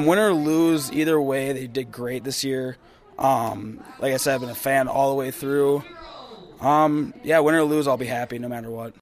Win or lose, either way, they did great this year. Um, like I said, I've been a fan all the way through. Um, yeah, win or lose, I'll be happy no matter what.